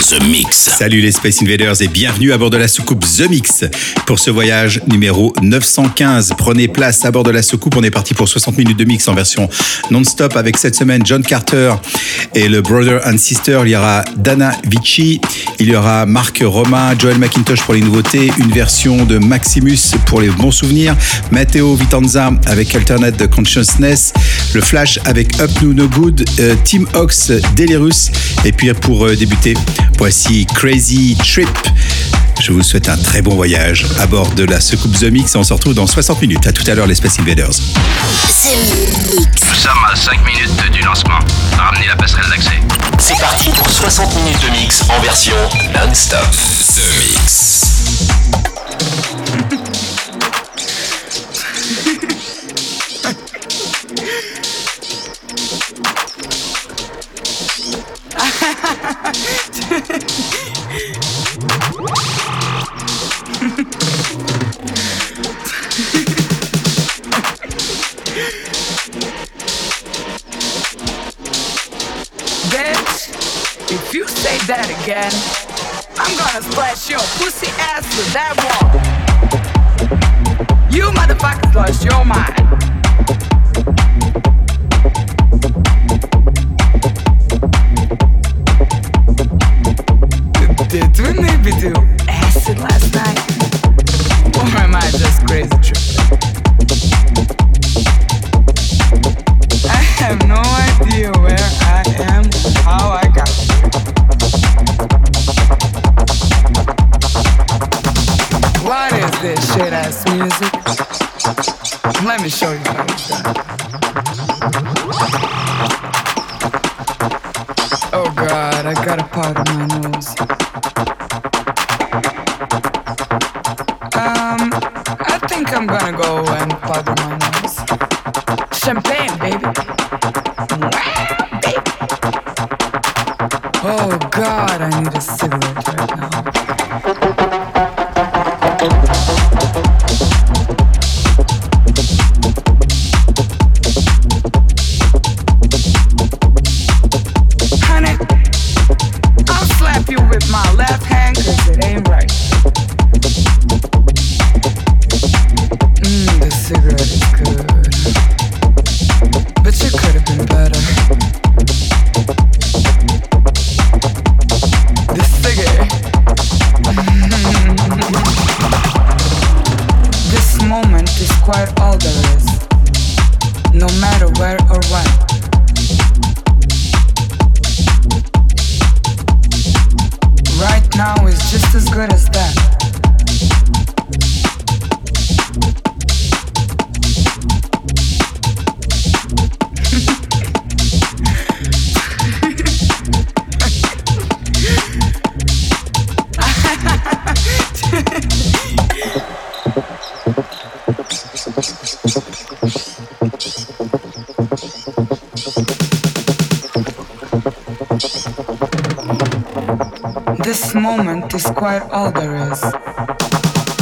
The Mix. Salut les Space Invaders et bienvenue à bord de la soucoupe The Mix. Pour ce voyage numéro 915, prenez place à bord de la soucoupe. On est parti pour 60 minutes de mix en version non-stop avec cette semaine John Carter et le Brother and Sister. Il y aura Dana Vici, il y aura Marc Romain, Joel McIntosh pour les nouveautés, une version de Maximus pour les bons souvenirs, Matteo Vitanza avec Alternate Consciousness, le Flash avec Up No No Good, euh, Team Ox, Delirus et puis pour euh, débuter, voici Crazy Trip. Je vous souhaite un très bon voyage à bord de la Secoupe The Mix et on se retrouve dans 60 minutes. À tout à l'heure les Space Invaders. Nous sommes à 5 minutes du lancement. Ramenez la passerelle d'accès. C'est parti pour 60 minutes de mix en version non-stop. The Mix. That again, I'm gonna splash your pussy ass with that wall. You motherfuckers lost your mind. Did we maybe do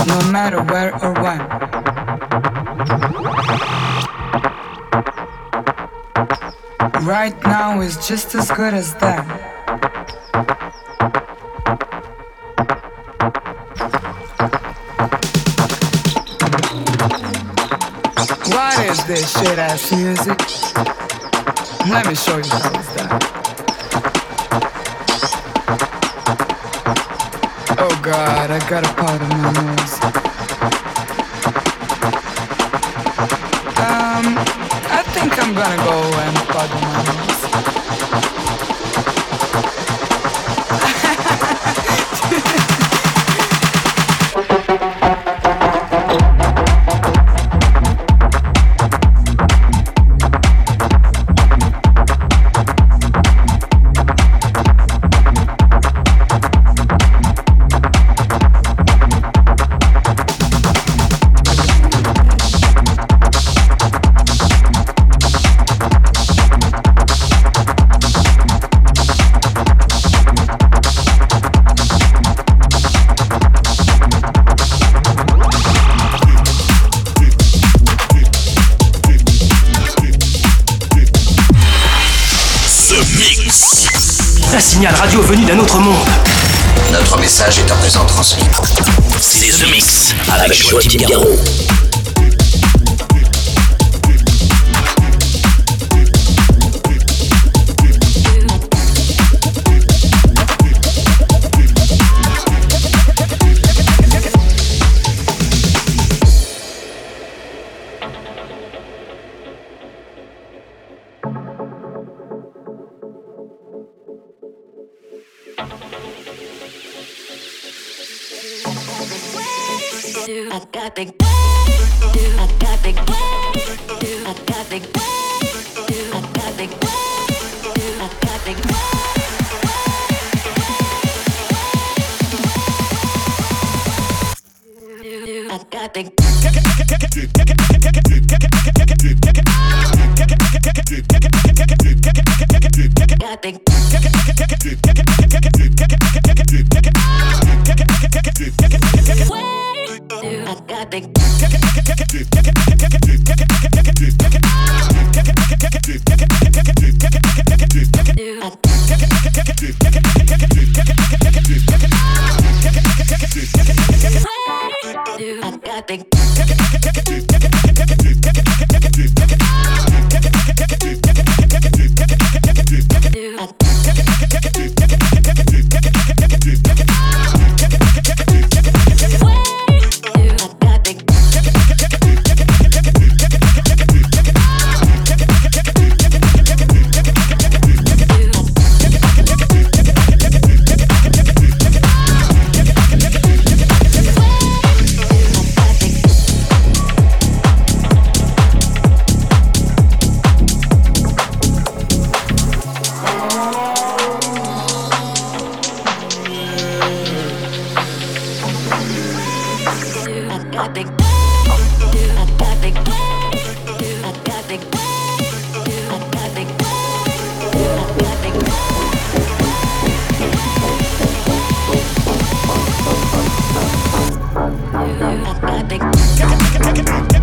No matter where or when. Right now is just as good as then. What is this shit ass music? Let me show you how it's done. God, I got a part of my nose. Um, I think I'm gonna go and powder my nose. big. Got, got, got,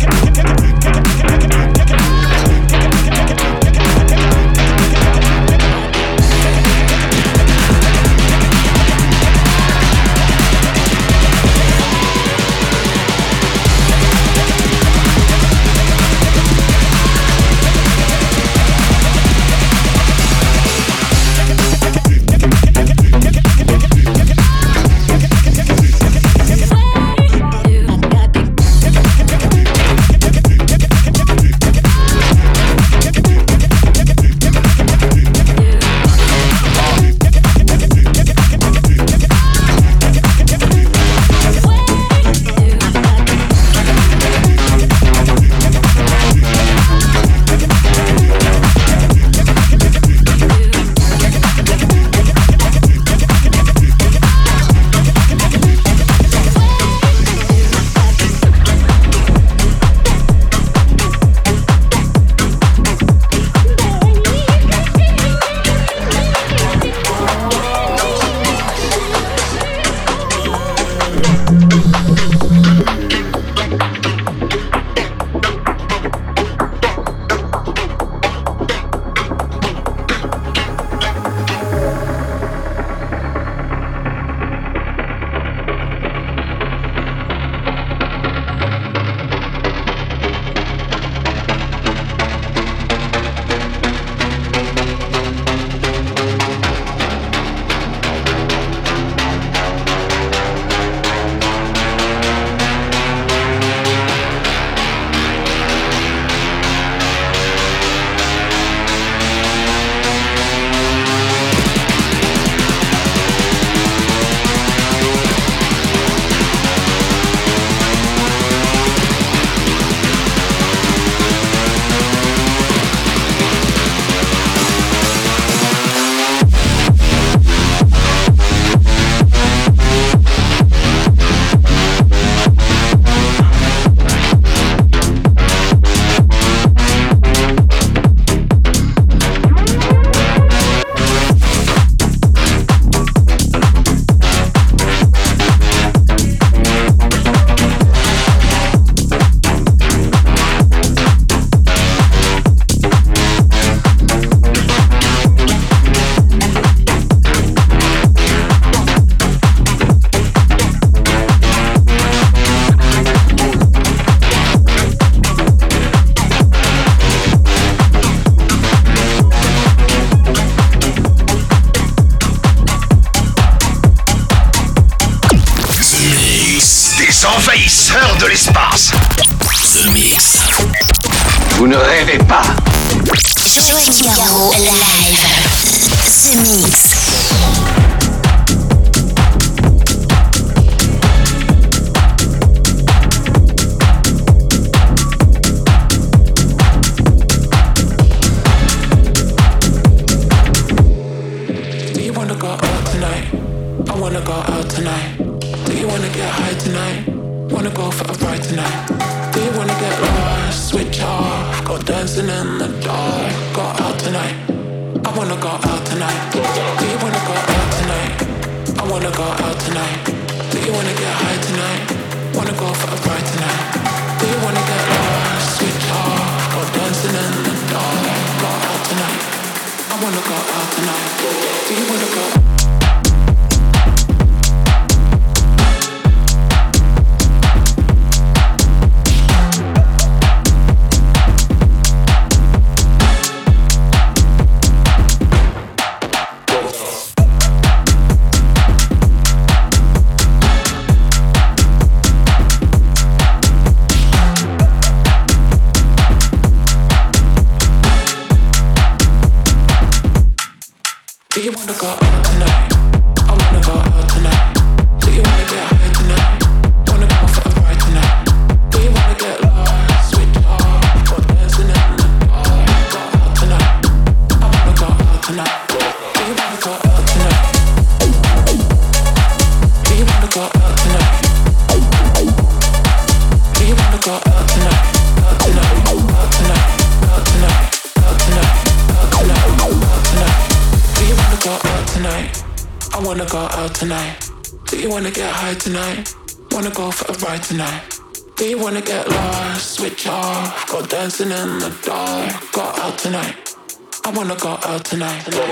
tonight.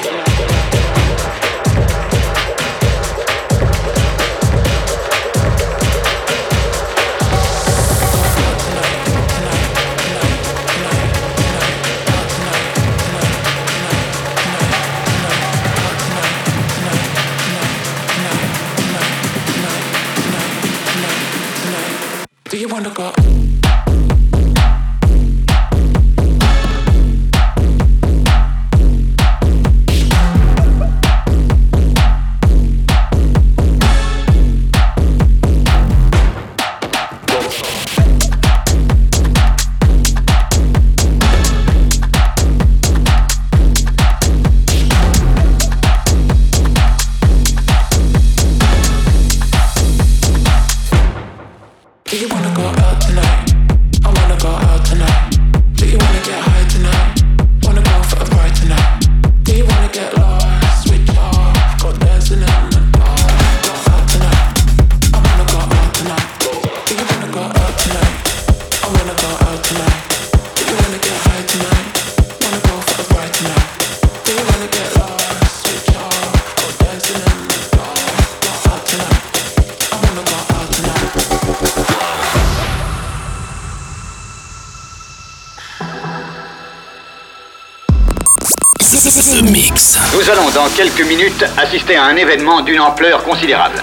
minutes assister à un événement d'une ampleur considérable.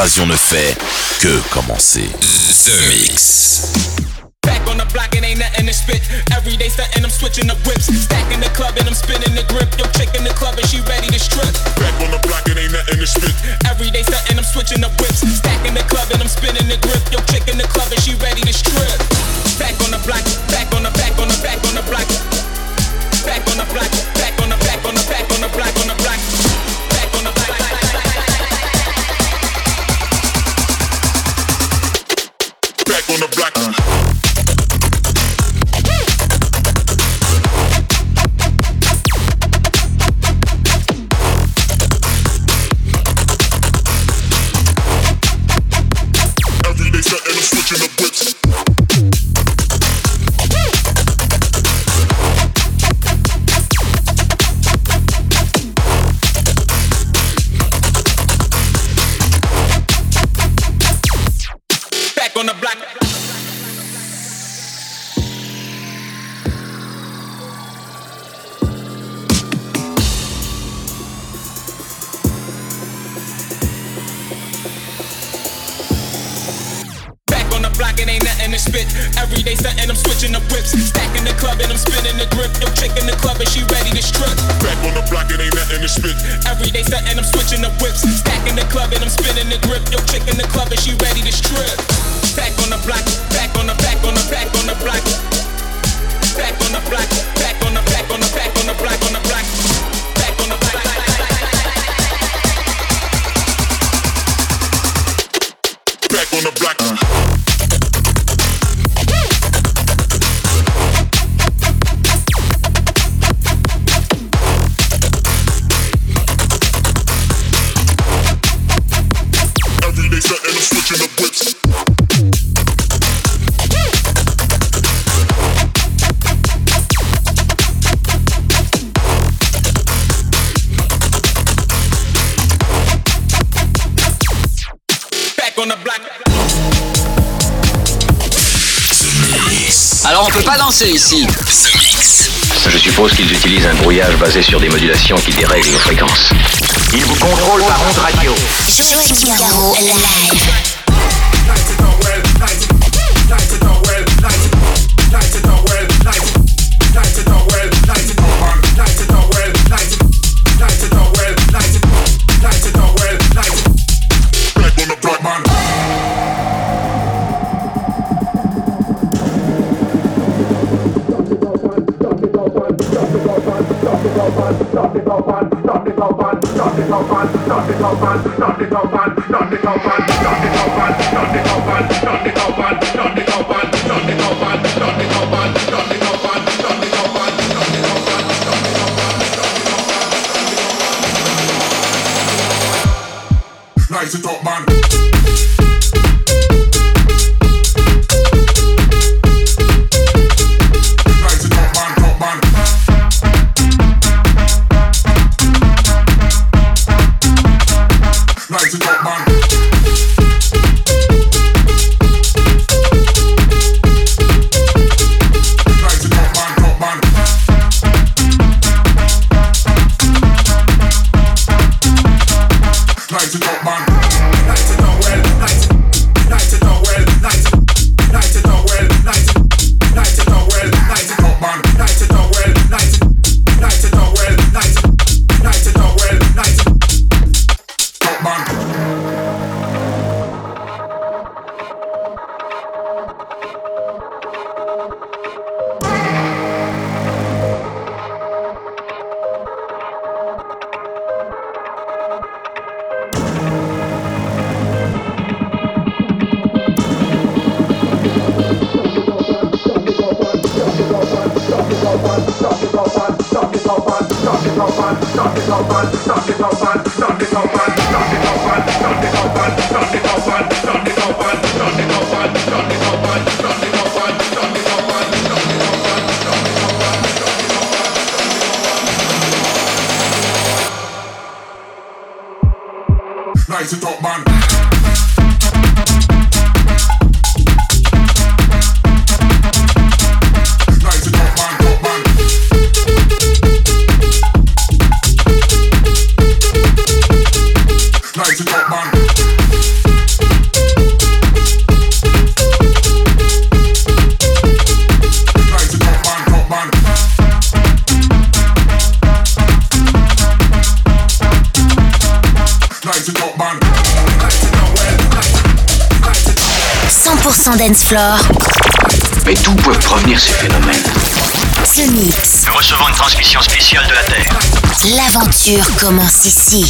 L'invasion ne fait que commencer. The Mix. Back on the block, it ain't nothing to spit. Every day stunting, I'm switching the whips. On the block. Back on the block, it ain't nothing to spit. Every day stunting, I'm switching the whips. Stacking the club and I'm spinning the grip. Yo, chick in the club and she ready to strip. Back on the block, it ain't nothing to spit. Every day stunting, I'm switching the whips. Stacking the club and I'm spinning the grip. Yo, chick in the club and she ready to strip. Back on the block, back on the back on the back on the block. Back on the block, back on the back on the back on the block on the block. Back on the block. Back on the block. Ici. The Mix. Je suppose qu'ils utilisent un brouillage basé sur des modulations qui dérèglent nos fréquences. Ils vous contrôlent par ondes radio. Joachim Garraud, live. up and shut it up and shut it up. Dance floor. Mais d'où peuvent provenir ces phénomènes The Mix. Nous recevons une transmission spéciale de la Terre. L'aventure commence ici.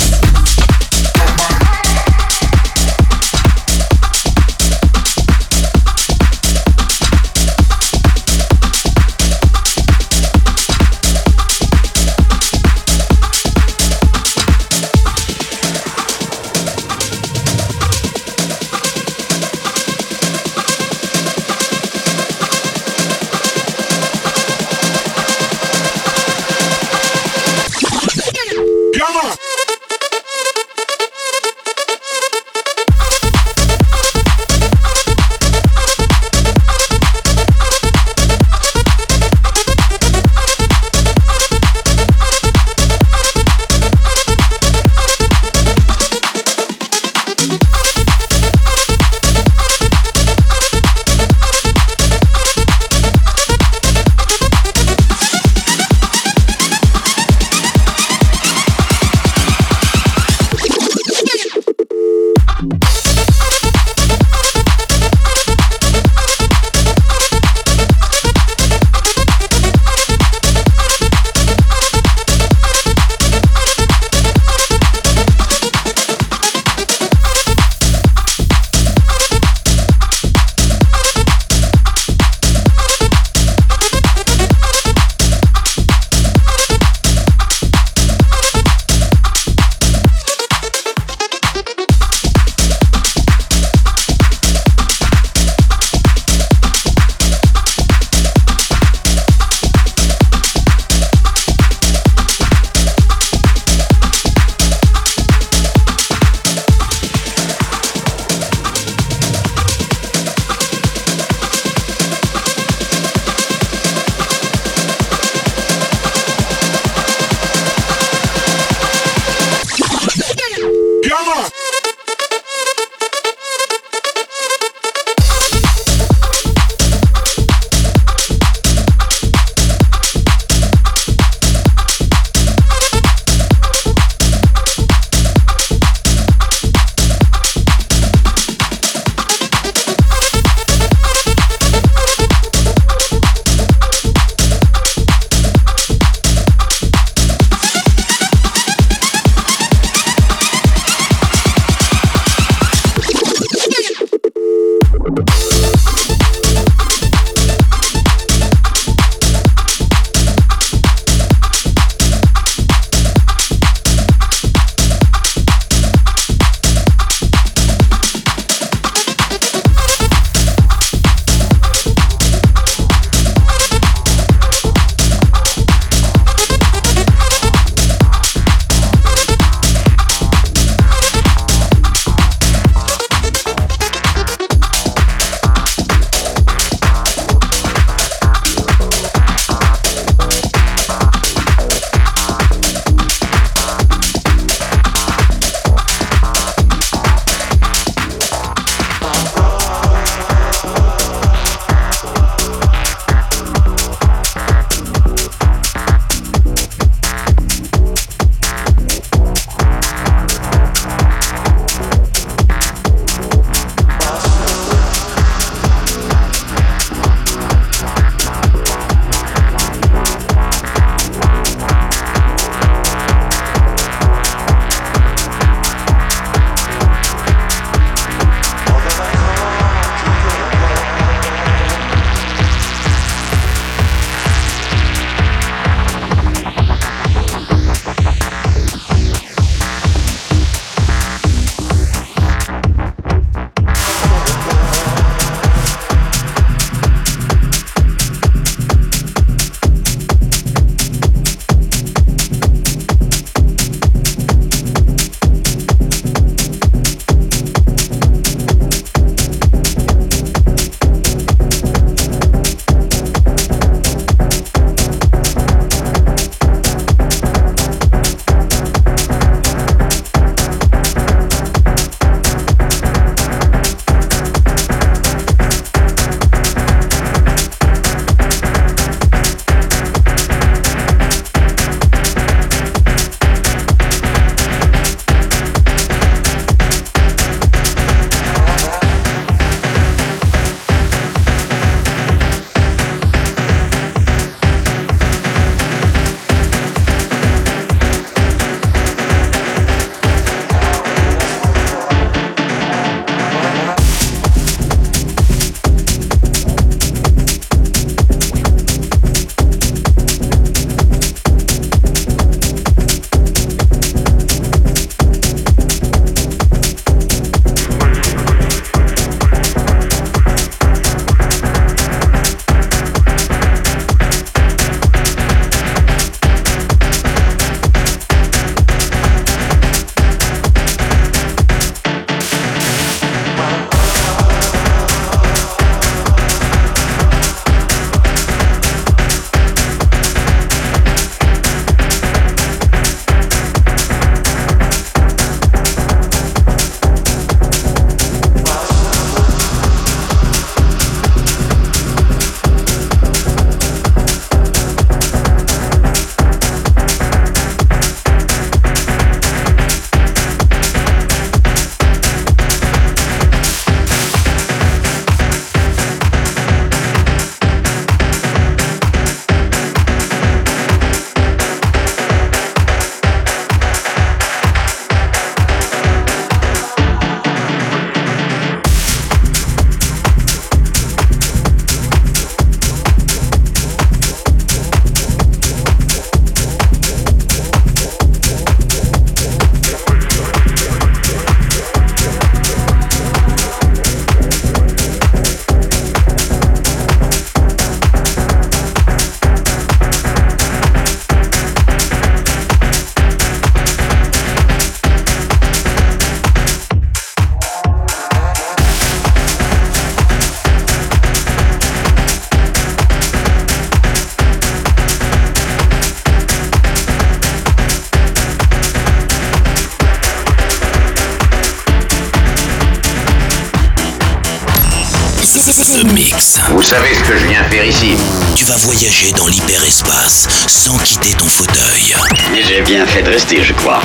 The Mix. Vous savez ce que je viens faire ici Tu vas voyager dans l'hyperespace sans quitter ton fauteuil. Et j'ai bien fait de rester, je crois.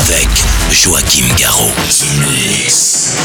Avec Joachim Garraud. The Mix.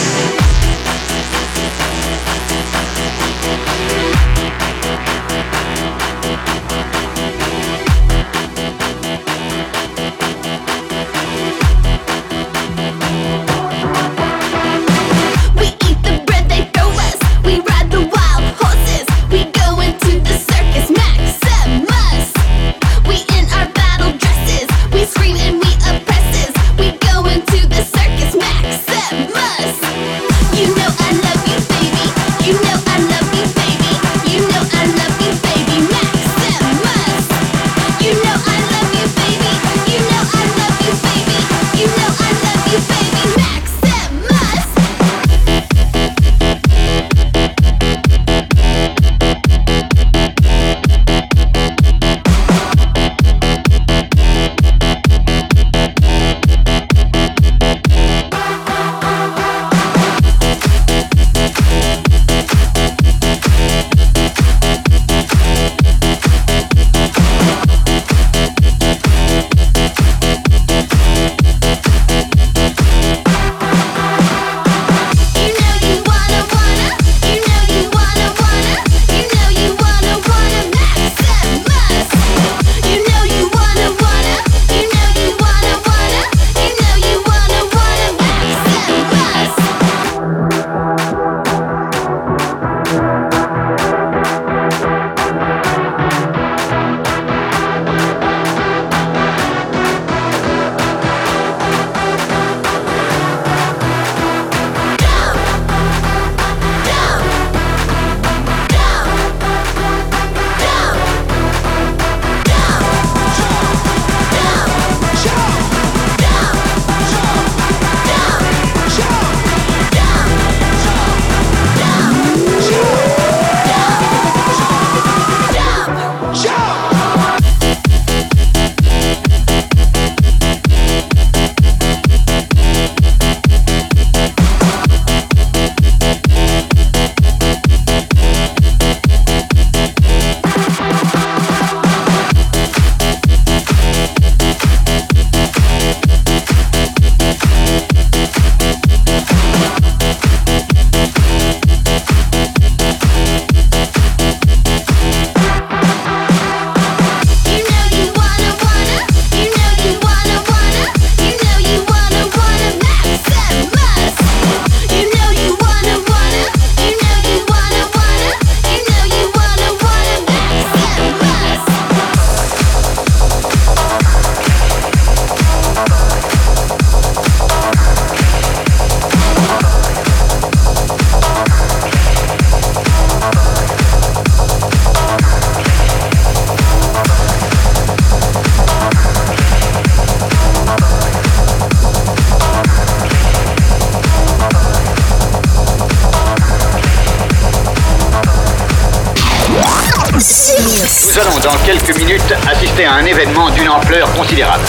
Quelques minutes assister à un événement d'une ampleur considérable.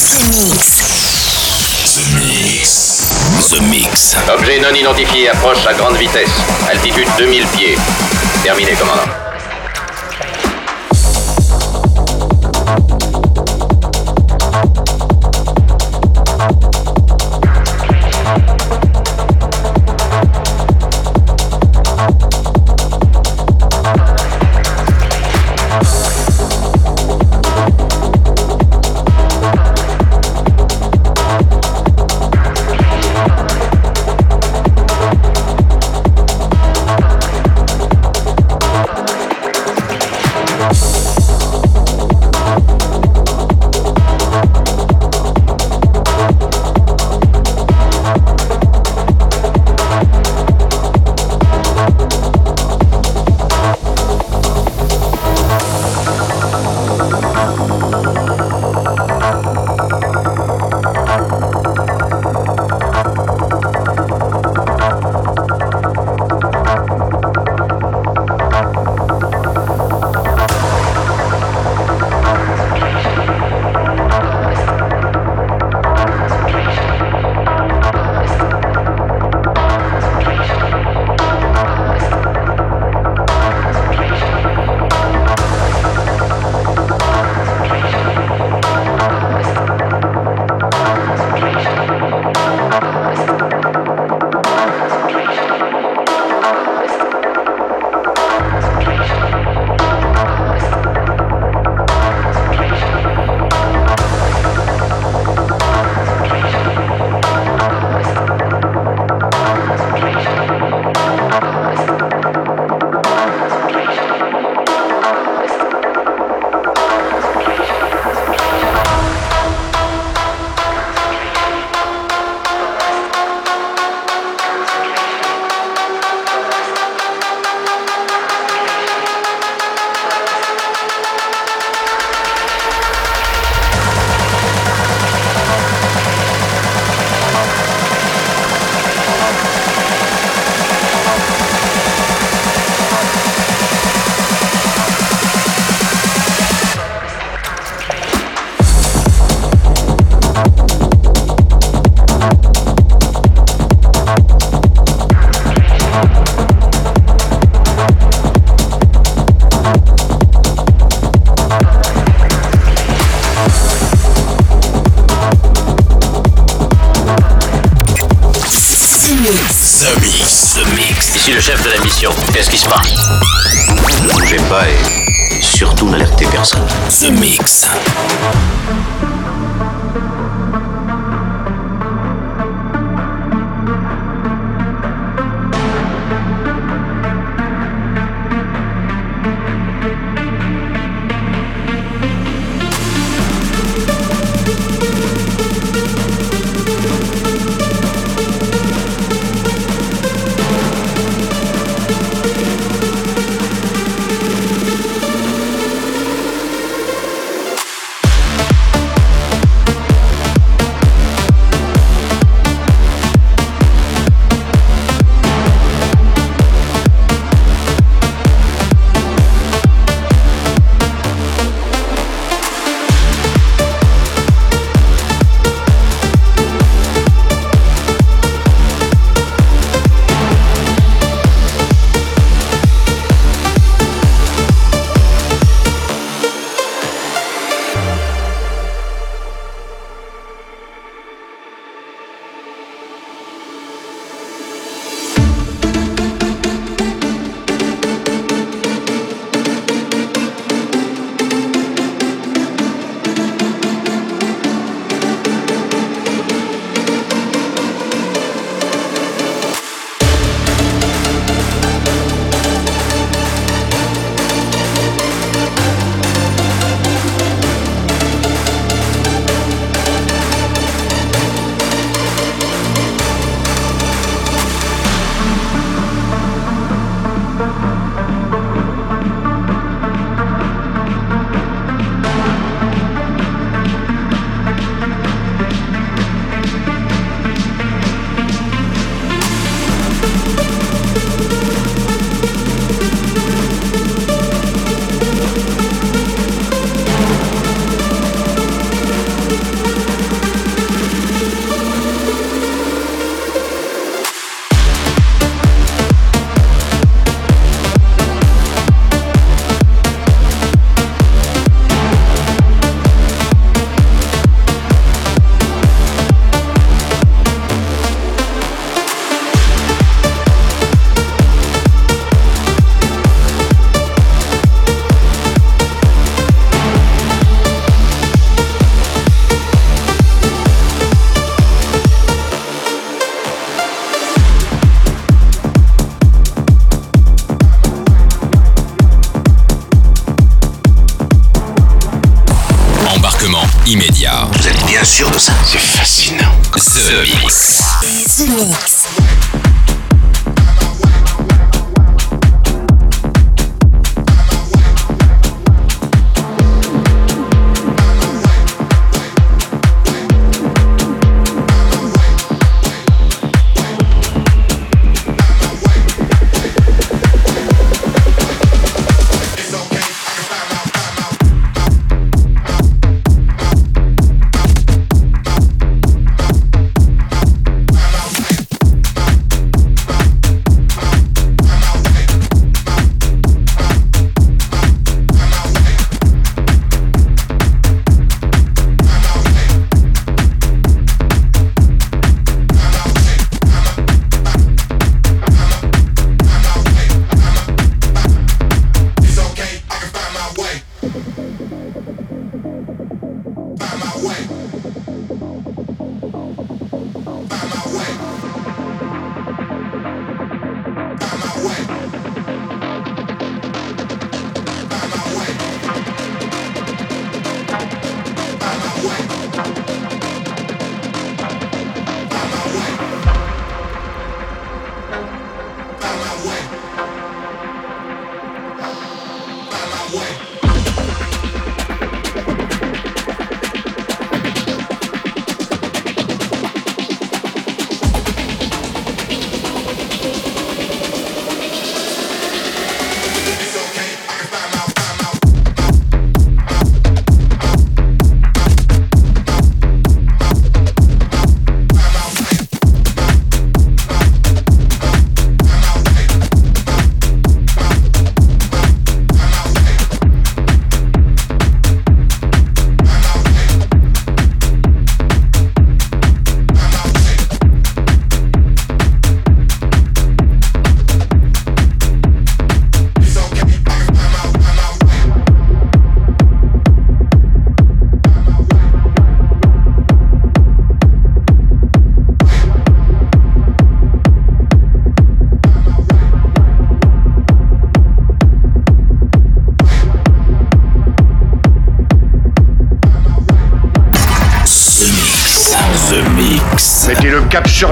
The Mix. The Mix. The Mix. Objet non identifié approche à grande vitesse. Altitude 2000 pieds. Terminé, commandant. The Mix. The Mix.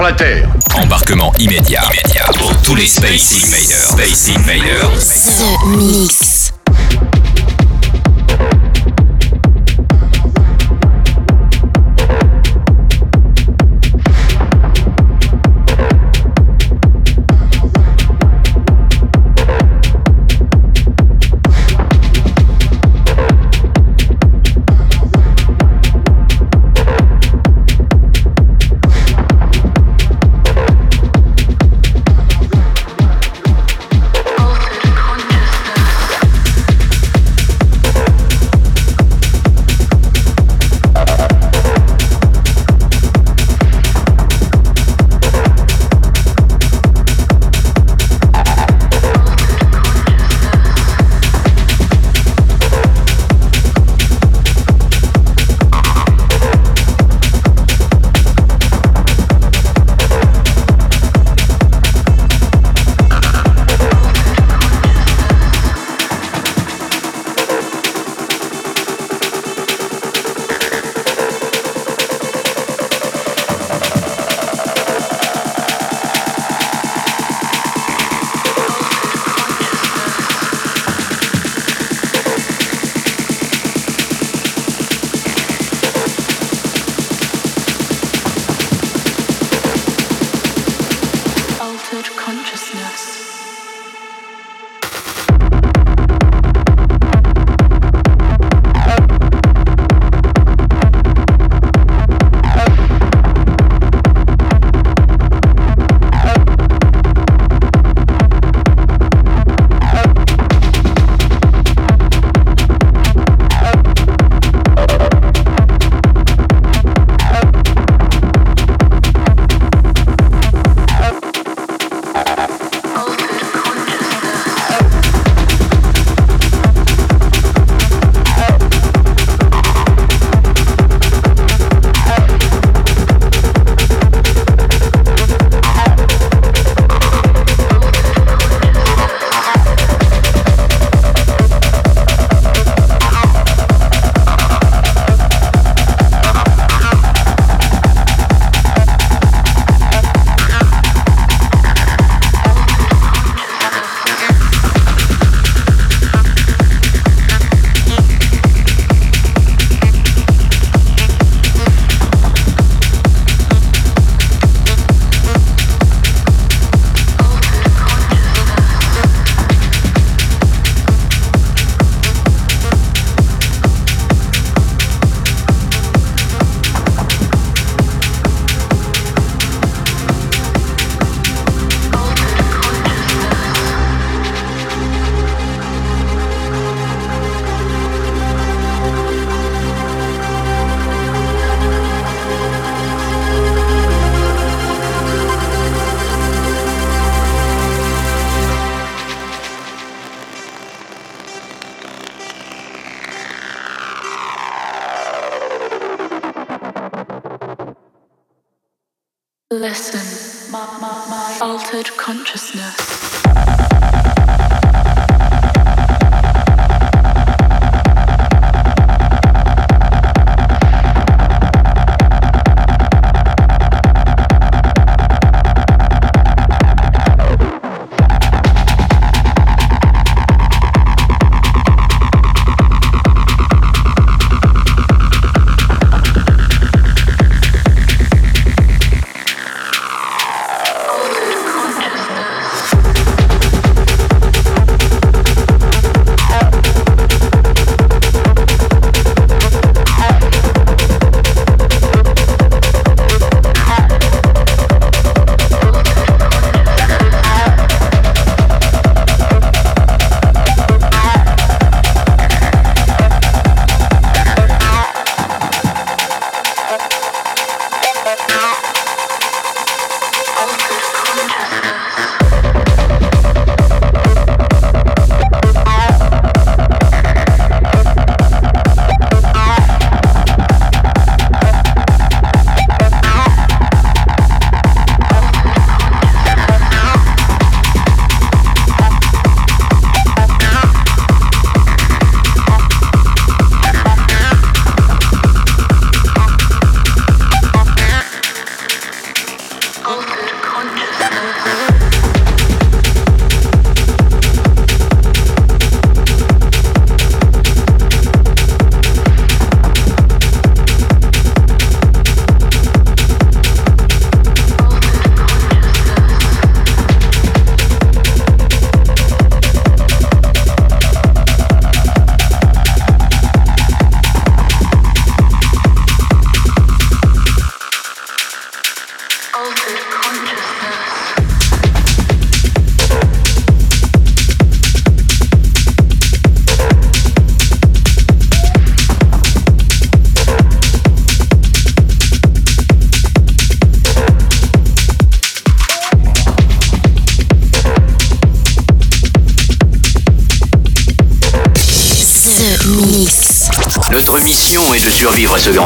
La Terre. Embarquement immédiat, immédiat pour tous les Space Invaders. Space Invaders. The Mix.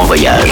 Survivre à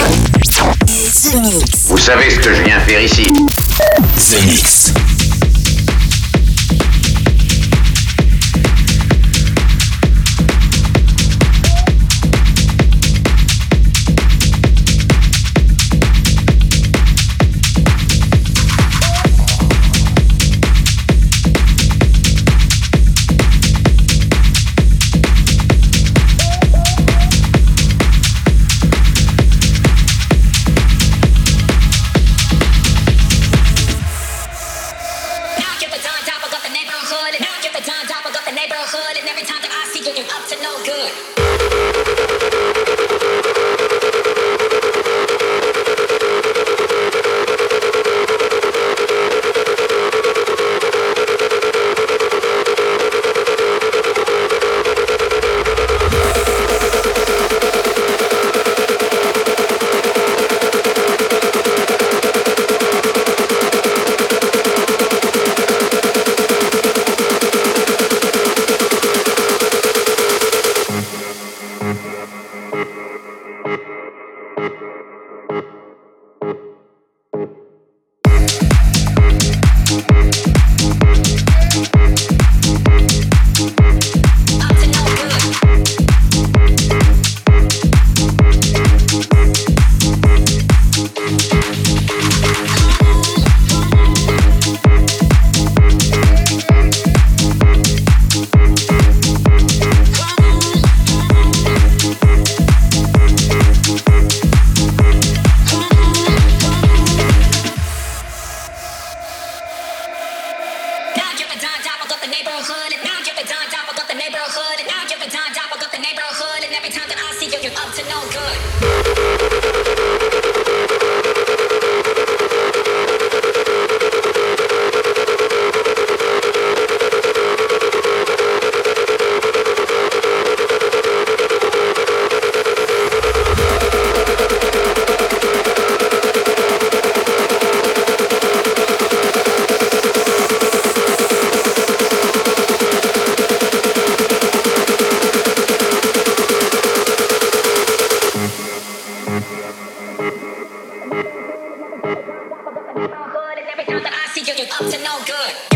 Good.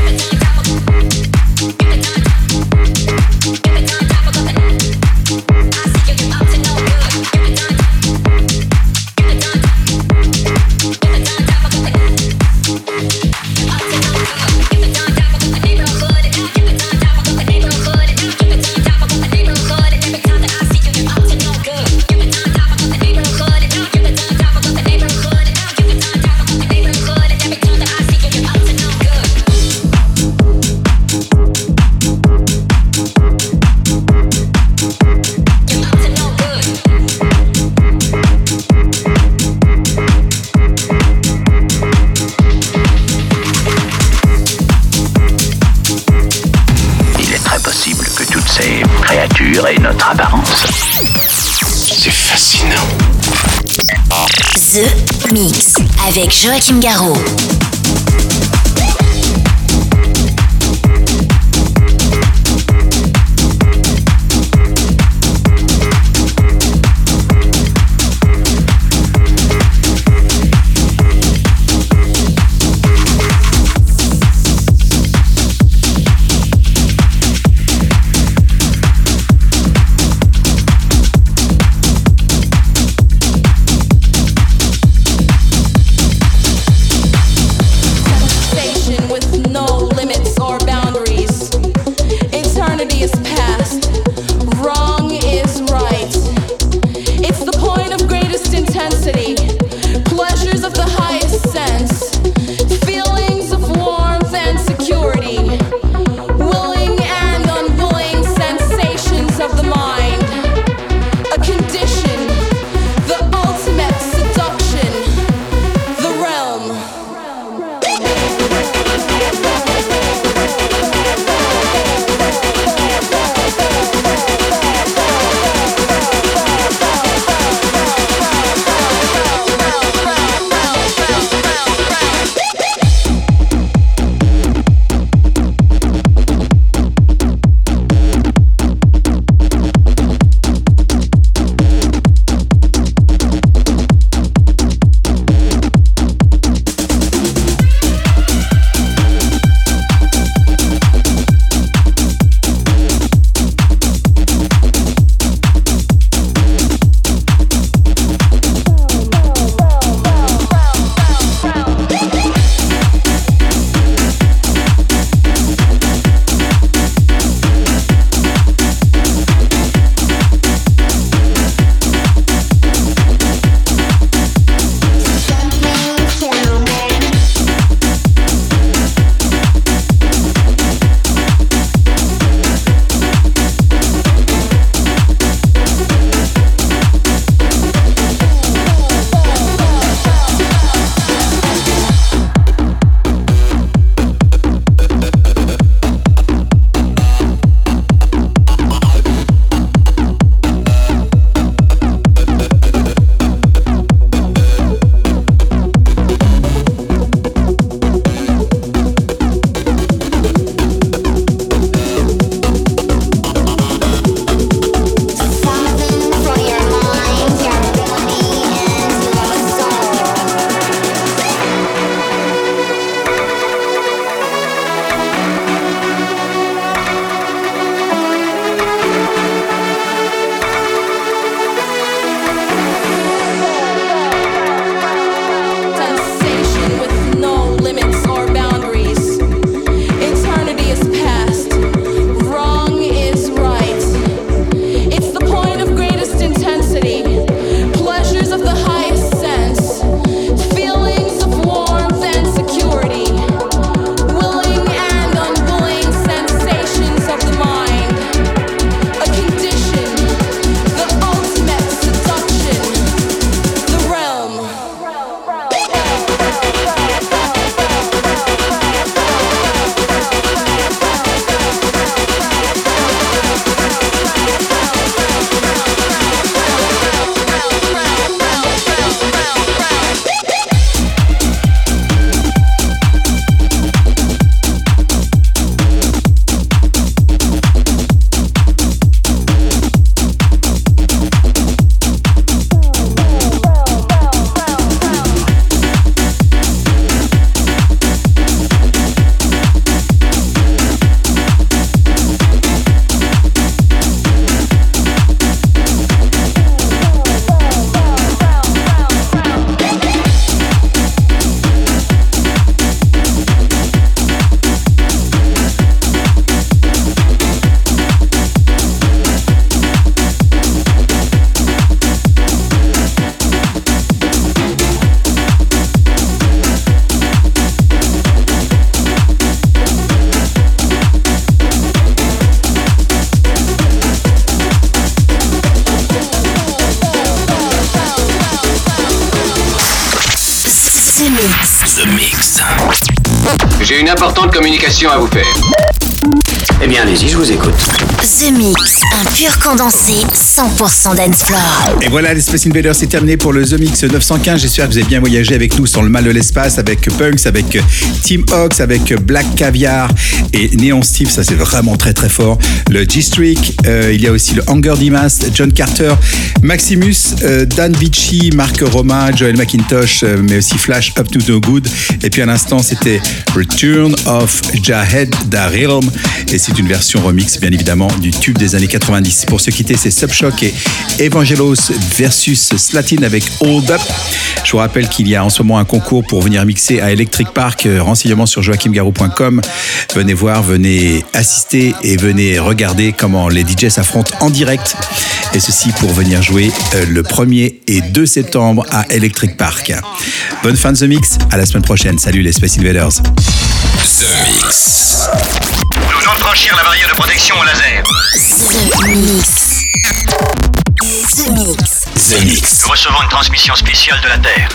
Joachim Garraud. J'ai une importante communication à vous faire. Eh bien, allez-y, je vous écoute. The Mix, un pur condensé 100% dance floor. Et voilà, les Space Invaders, c'est terminé pour le The Mix 915. J'espère que vous avez bien voyagé avec nous sur le mal de l'espace, avec Punks, avec Team Ox, avec Black Caviar et Neon Steve. Ça, c'est vraiment très très fort. Le G-Streak, euh, il y a aussi le Hunger Dimas, John Carter, Maximus, euh, Dan Vici, Marc Roma, Joel McIntosh, euh, mais aussi Flash Up to the Good. Et puis à l'instant, c'était Return of Jahed Darilm. Et c'est une version remix, bien évidemment, du tube des années 90. Pour se quitter, c'est Subshock et Evangelos versus Slatin avec Hold Up. Je vous rappelle qu'il y a en ce moment un concours pour venir mixer à Electric Park. Euh, Renseignements sur joachimgarou.com. Venez voir, venez assister et venez regarder comment les DJ s'affrontent en direct. Et ceci pour venir jouer euh, le 1er et 2 septembre à Electric Park. Bonne fin de The Mix. À la semaine prochaine. Salut les Space Invaders. The Mix. De franchir la barrière de protection au laser. The Mix. The Mix. The Mix. Nous recevons une transmission spéciale de la Terre.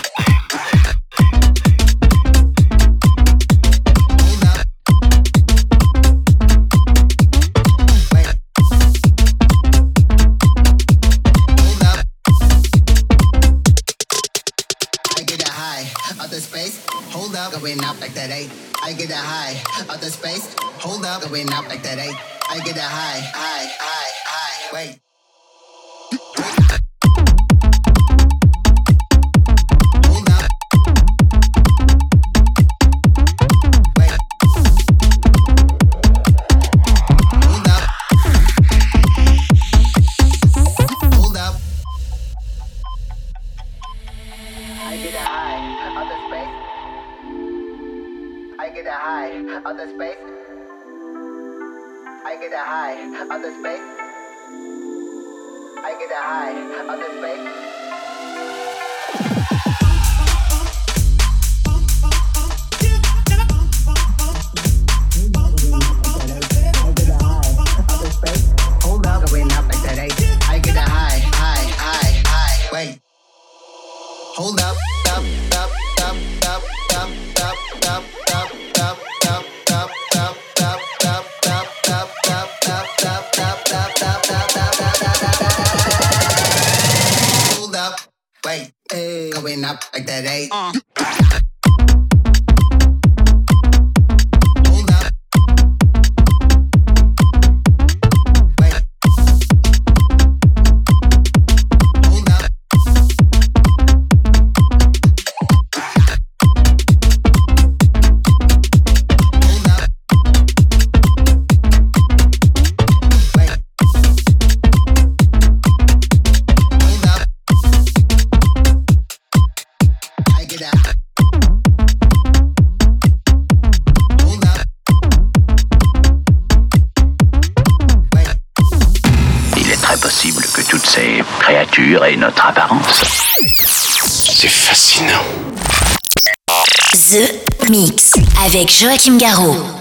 Out the space. Hold up, going up like that eight. I get a high out the space. Hold up, going up like that eight. I get a high, high, high, high. Wait. Joachim Garraud.